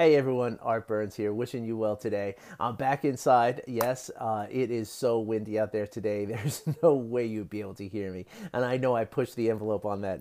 Hey everyone, Art Burns here, wishing you well today. I'm back inside. Yes, uh, it is so windy out there today. There's no way you'd be able to hear me. And I know I pushed the envelope on that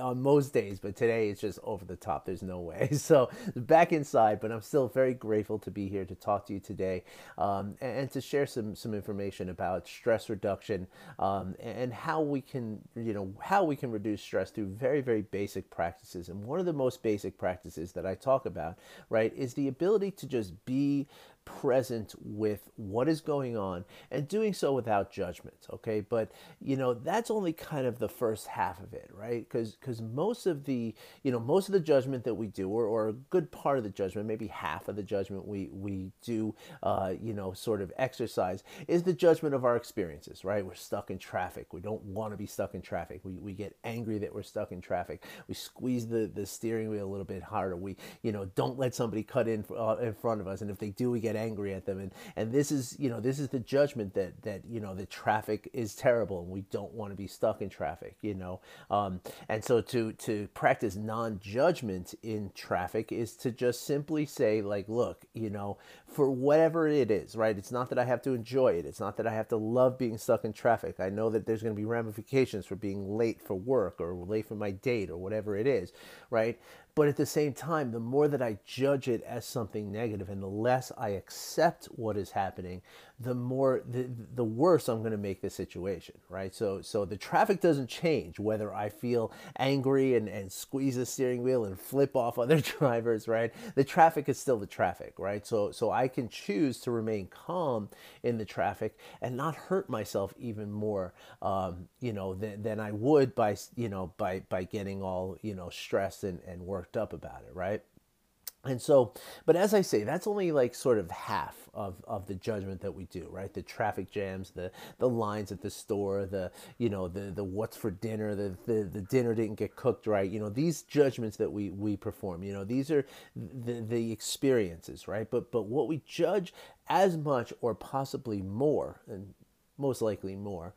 on most days, but today it's just over the top. There's no way. So back inside, but I'm still very grateful to be here to talk to you today um, and, to share some some information about stress reduction um, and how we can you know how we can reduce stress through very very basic practices. And one of the most basic practices that I talk about, right? Right, is the ability to just be present with what is going on and doing so without judgment okay? But you know that's only kind of the first half of it right? Because because most of the you know most of the judgment that we do or, or a good part of the judgment maybe half of the judgment we we do uh, you know sort of exercise is the judgment of our experiences right? We're stuck in traffic. We don't want to be stuck in traffic. We, we get angry that we're stuck in traffic. We squeeze the the steering wheel a little bit harder. We you know don't let somebody cut in uh, in front of us. And if they do we get angry at them. And and this is you know this is the judgment that that you know the traffic is terrible and we don't want to be stuck in traffic you know? Um, and so to to practice non-judgment in traffic is to just simply say like look you know for whatever it is right it's not that I have to enjoy it. It's not that I have to love being stuck in traffic. I know that there's going to be ramifications for being late for work or late for my date or whatever it is right but at the same time, the more that I judge it as something negative and the less I accept what is happening, the more the, the worse I'm going to make the situation, right? So so the traffic doesn't change whether I feel angry and, and squeeze the steering wheel and flip off other drivers, right? The traffic is still the traffic, right? So so I can choose to remain calm in the traffic and not hurt myself even more, um, you know, than, than I would by you know by by getting all you know stressed and, and worked up about it, right? And so, but as I say, that's only like sort of half of, of the judgment that we do, right? The traffic jams, the the lines at the store, the you know the the what's for dinner, the the, the dinner didn't get cooked right. You know these judgments that we we perform. You know these are the the experiences, right? But but what we judge as much or possibly more, and most likely more,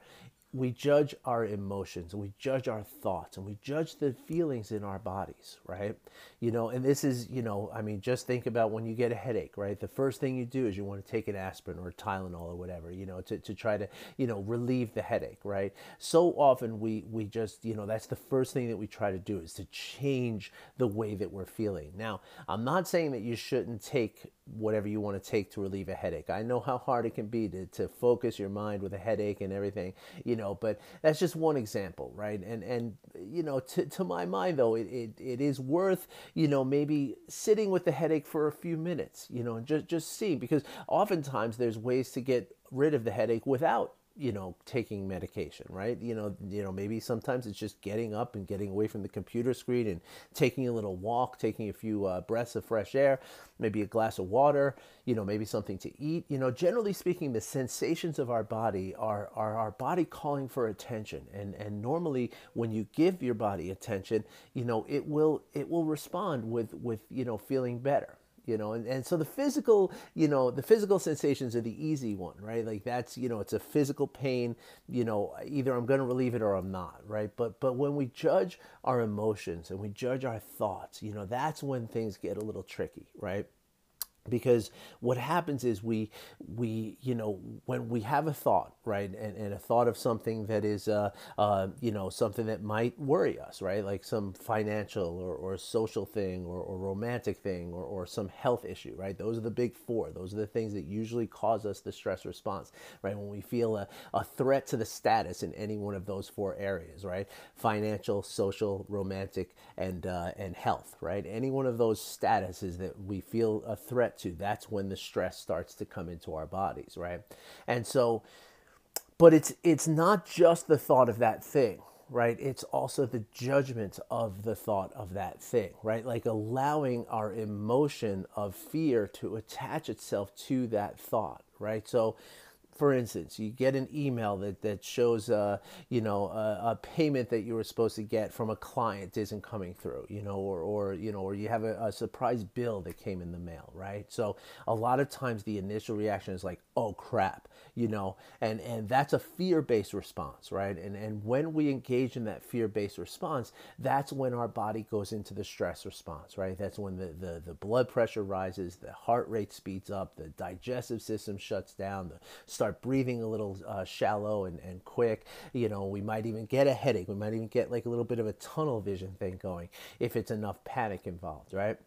we judge our emotions and we judge our thoughts and we judge the feelings in our bodies, right? You know, and this is, you know, I mean, just think about when you get a headache, right? The first thing you do is you want to take an aspirin or Tylenol or whatever, you know, to, to try to, you know, relieve the headache, right? So often we, we just, you know, that's the first thing that we try to do is to change the way that we're feeling. Now, I'm not saying that you shouldn't take whatever you want to take to relieve a headache. I know how hard it can be to, to focus your mind with a headache and everything, you know, but that's just one example, right? And, and you know, to, to my mind, though, it, it, it is worth, you know, maybe sitting with the headache for a few minutes, you know, and just, just seeing, because oftentimes there's ways to get rid of the headache without you know taking medication right? You know you know maybe sometimes it's just getting up and getting away from the computer screen and taking a little walk taking a few uh, breaths of fresh air maybe a glass of water you know maybe something to eat. You know generally speaking the sensations of our body are are our body calling for attention. And and normally when you give your body attention you know it will it will respond with with you know feeling better you know and, and so the physical you know the physical sensations are the easy one right? Like that's you know it's a physical pain you know either i'm going to relieve it or i'm not right? But but when we judge our emotions and we judge our thoughts you know that's when things get a little tricky right because what happens is we we you know when we have a thought right and, and a thought of something that is uh, uh, you know something that might worry us right like some financial or, or social thing or, or romantic thing or, or some health issue right? Those are the big four. Those are the things that usually cause us the stress response right? When we feel a, a threat to the status in any one of those four areas right? Financial social romantic and uh, and health right? Any one of those statuses that we feel a threat to, that's when the stress starts to come into our bodies, right? And so, but it's it's not just the thought of that thing, right? It's also the judgment of the thought of that thing, right? Like allowing our emotion of fear to attach itself to that thought, right? So for instance, you get an email that, that shows, uh, you know, a, a, payment that you were supposed to get from a client isn't coming through, you know, or, or you know, or you have a, a surprise bill that came in the mail, right? So a lot of times the initial reaction is like, oh crap, you know, and, and that's a fear-based response, right? And, and when we engage in that fear-based response, that's when our body goes into the stress response, right? That's when the, the, the blood pressure rises, the heart rate speeds up, the digestive system shuts down, the start breathing a little uh, shallow and, and quick. You know, we might even get a headache. We might even get like a little bit of a tunnel vision thing going if it's enough panic involved, right?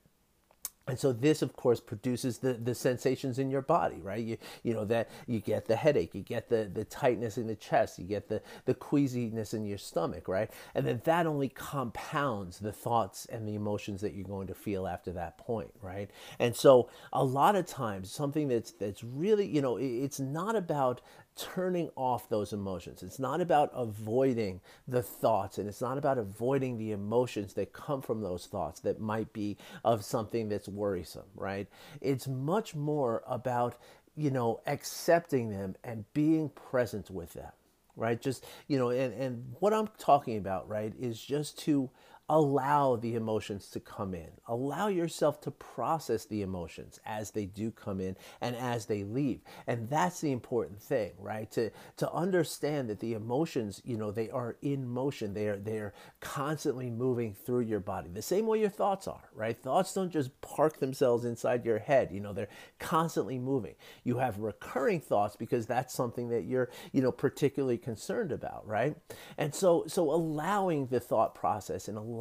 And so this of course produces the, the sensations in your body right? You, you know that you get the headache you get the, the tightness in the chest you get the, the queasiness in your stomach right? And then that only compounds the thoughts and the emotions that you're going to feel after that point right? And so a lot of times something that's that's really you know it's not about turning off those emotions. It's not about avoiding the thoughts and it's not about avoiding the emotions that come from those thoughts that might be of something that's worrisome, right? It's much more about, you know, accepting them and being present with them, right? Just, you know, and, and what I'm talking about, right, is just to allow the emotions to come in. Allow yourself to process the emotions as they do come in and as they leave. And that's the important thing, right? To to understand that the emotions, you know, they are in motion. They are they're constantly moving through your body. The same way your thoughts are, right? Thoughts don't just park themselves inside your head. You know, they're constantly moving. You have recurring thoughts because that's something that you're, you know, particularly concerned about, right? And so so allowing the thought process and allowing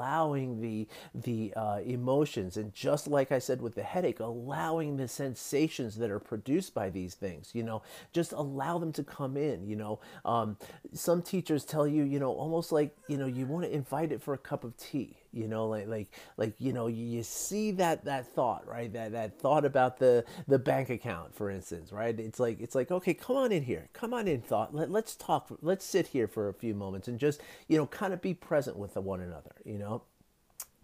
the the uh, emotions, and just like I said with the headache, allowing the sensations that are produced by these things. You know, just allow them to come in. You know, um, some teachers tell you, you know, almost like you know, you want to invite it for a cup of tea you know like like like you know you see that that thought right? That that thought about the the bank account for instance right? It's like it's like okay come on in here. Come on in thought. Let, let's talk let's sit here for a few moments and just you know kind of be present with one another you know up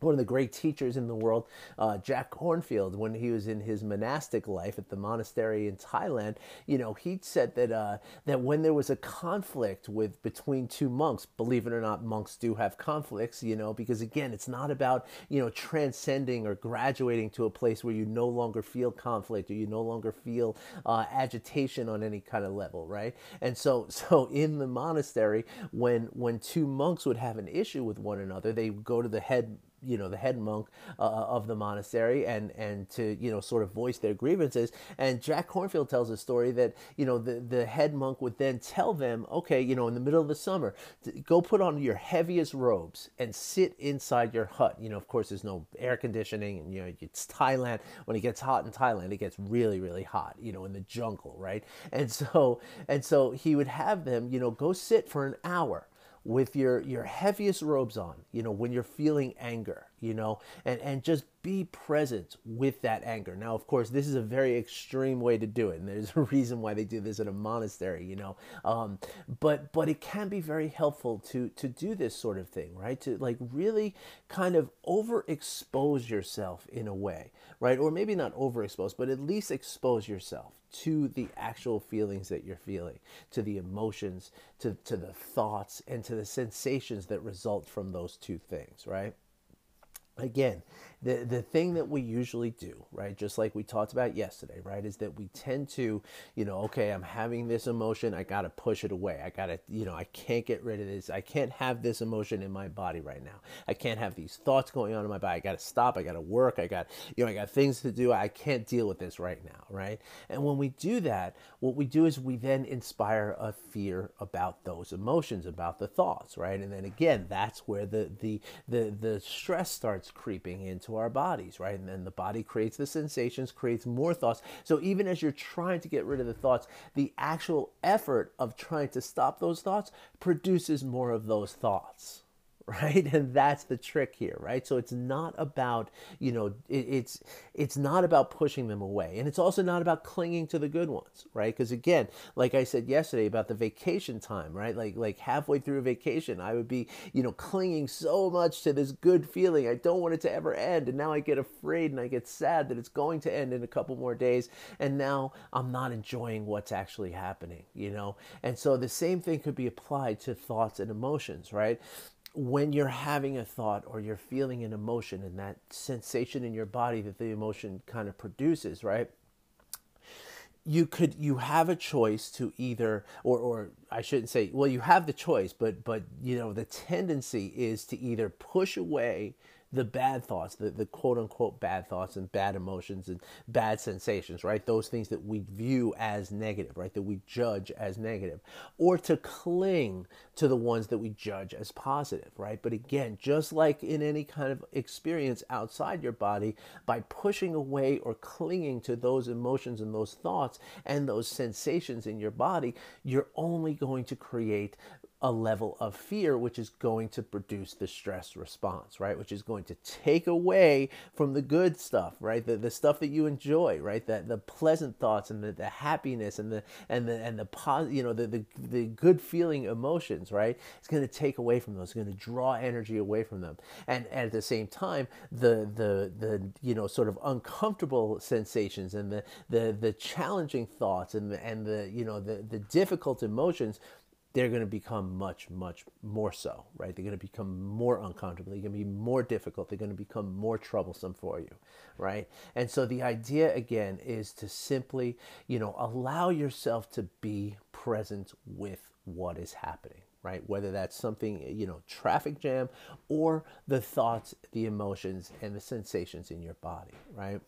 one of the great teachers in the world, uh, Jack Kornfield, when he was in his monastic life at the monastery in Thailand, you know, he said that uh, that when there was a conflict with between two monks, believe it or not, monks do have conflicts, you know, because again, it's not about you know transcending or graduating to a place where you no longer feel conflict or you no longer feel uh, agitation on any kind of level, right? And so, so in the monastery, when when two monks would have an issue with one another, they go to the head you know the head monk uh, of the monastery and and to you know sort of voice their grievances. And jack Kornfield tells a story that you know the the head monk would then tell them okay you know in the middle of the summer go put on your heaviest robes and sit inside your hut. You know of course there's no air conditioning and you know it's thailand. When it gets hot in thailand it gets really really hot you know in the jungle right? And so and so he would have them you know go sit for an hour with your your heaviest robes on you know when you're feeling anger you know and and just be present with that anger. Now of course this is a very extreme way to do it and there's a reason why they do this at a monastery you know um, but but it can be very helpful to to do this sort of thing right? To like really kind of overexpose yourself in a way right? Or maybe not overexpose but at least expose yourself to the actual feelings that you're feeling, to the emotions, to, to the thoughts, and to the sensations that result from those two things, right? Again, the the thing that we usually do, right, just like we talked about yesterday, right, is that we tend to, you know, okay, I'm having this emotion, I got to push it away. I got to, you know, I can't get rid of this. I can't have this emotion in my body right now. I can't have these thoughts going on in my body. I got to stop. I got to work. I got, you know, I got things to do. I can't deal with this right now, right? And when we do that, what we do is we then inspire a fear about those emotions, about the thoughts, right? And then again, that's where the the the the stress starts creeping into into our bodies, right? And then the body creates the sensations, creates more thoughts. So even as you're trying to get rid of the thoughts, the actual effort of trying to stop those thoughts produces more of those thoughts right? And that's the trick here, right? So it's not about, you know, it, it's it's not about pushing them away. And it's also not about clinging to the good ones, right? Because again, like I said yesterday about the vacation time, right? Like like halfway through a vacation, I would be, you know, clinging so much to this good feeling. I don't want it to ever end. And now I get afraid and I get sad that it's going to end in a couple more days. And now I'm not enjoying what's actually happening, you know? And so the same thing could be applied to thoughts and emotions, right? When you're having a thought or you're feeling an emotion and that sensation in your body that the emotion kind of produces, right? You could you have a choice to either or or I shouldn't say well you have the choice but but you know the tendency is to either push away the bad thoughts, the, the quote unquote bad thoughts and bad emotions and bad sensations, right? Those things that we view as negative, right? That we judge as negative, or to cling to the ones that we judge as positive, right? But again, just like in any kind of experience outside your body, by pushing away or clinging to those emotions and those thoughts and those sensations in your body, you're only going to create a level of fear, which is going to produce the stress response, right? Which is going to take away from the good stuff, right? The, the stuff that you enjoy, right? That the pleasant thoughts and the, the happiness and the and the and the pos- you know the, the the good feeling emotions, right? It's going to take away from those. It's going to draw energy away from them, and, and at the same time, the the the you know sort of uncomfortable sensations and the the the challenging thoughts and the and the you know the the difficult emotions they're going to become much, much more so, right? They're going to become more uncomfortable. They're going to be more difficult. They're going to become more troublesome for you, right? And so the idea again is to simply, you know, allow yourself to be present with what is happening, right? Whether that's something, you know, traffic jam or the thoughts, the emotions, and the sensations in your body, right?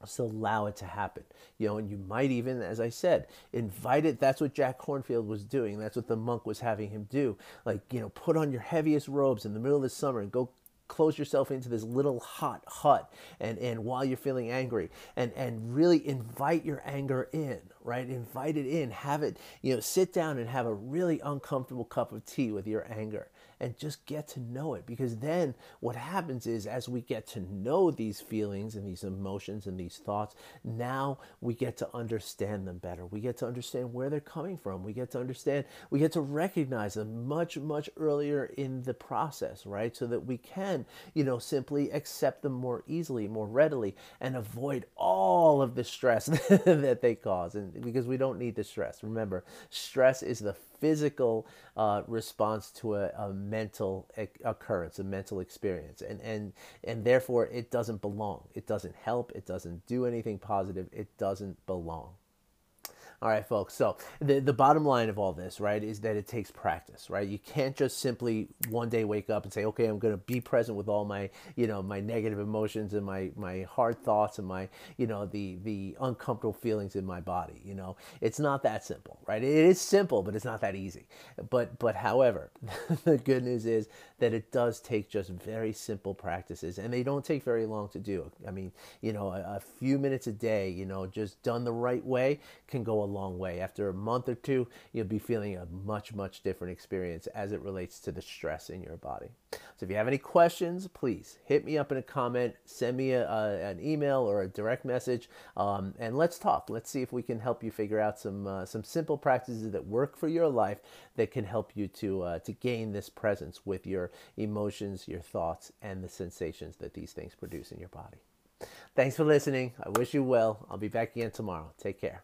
Just allow it to happen. You know, and you might even, as I said, invite it. That's what Jack Kornfield was doing. That's what the monk was having him do. Like, you know, put on your heaviest robes in the middle of the summer and go close yourself into this little hot hut and and while you're feeling angry and and really invite your anger in right invite it in have it you know sit down and have a really uncomfortable cup of tea with your anger and just get to know it. Because then what happens is, as we get to know these feelings and these emotions and these thoughts, now we get to understand them better. We get to understand where they're coming from. We get to understand, we get to recognize them much, much earlier in the process, right? So that we can, you know, simply accept them more easily, more readily, and avoid all of the stress that they cause. And because we don't need the stress. Remember, stress is the physical uh, response to a, a mental occurrence, a mental experience, and and and therefore it doesn't belong. It doesn't help. It doesn't do anything positive. It doesn't belong. All right, folks. So the the bottom line of all this, right, is that it takes practice, right? You can't just simply one day wake up and say, okay, I'm going to be present with all my, you know, my negative emotions and my my hard thoughts and my, you know, the the uncomfortable feelings in my body. You know, it's not that simple, right? It is simple, but it's not that easy. But but however, the good news is that it does take just very simple practices, and they don't take very long to do. I mean, you know, a, a few minutes a day, you know, just done the right way, can go a long way. After a month or two, you'll be feeling a much, much different experience as it relates to the stress in your body. So if you have any questions, please hit me up in a comment, send me a, a, an email or a direct message, um, and let's talk. Let's see if we can help you figure out some uh, some simple practices that work for your life that can help you to uh, to gain this presence with your emotions, your thoughts, and the sensations that these things produce in your body. Thanks for listening. I wish you well. I'll be back again tomorrow. Take care.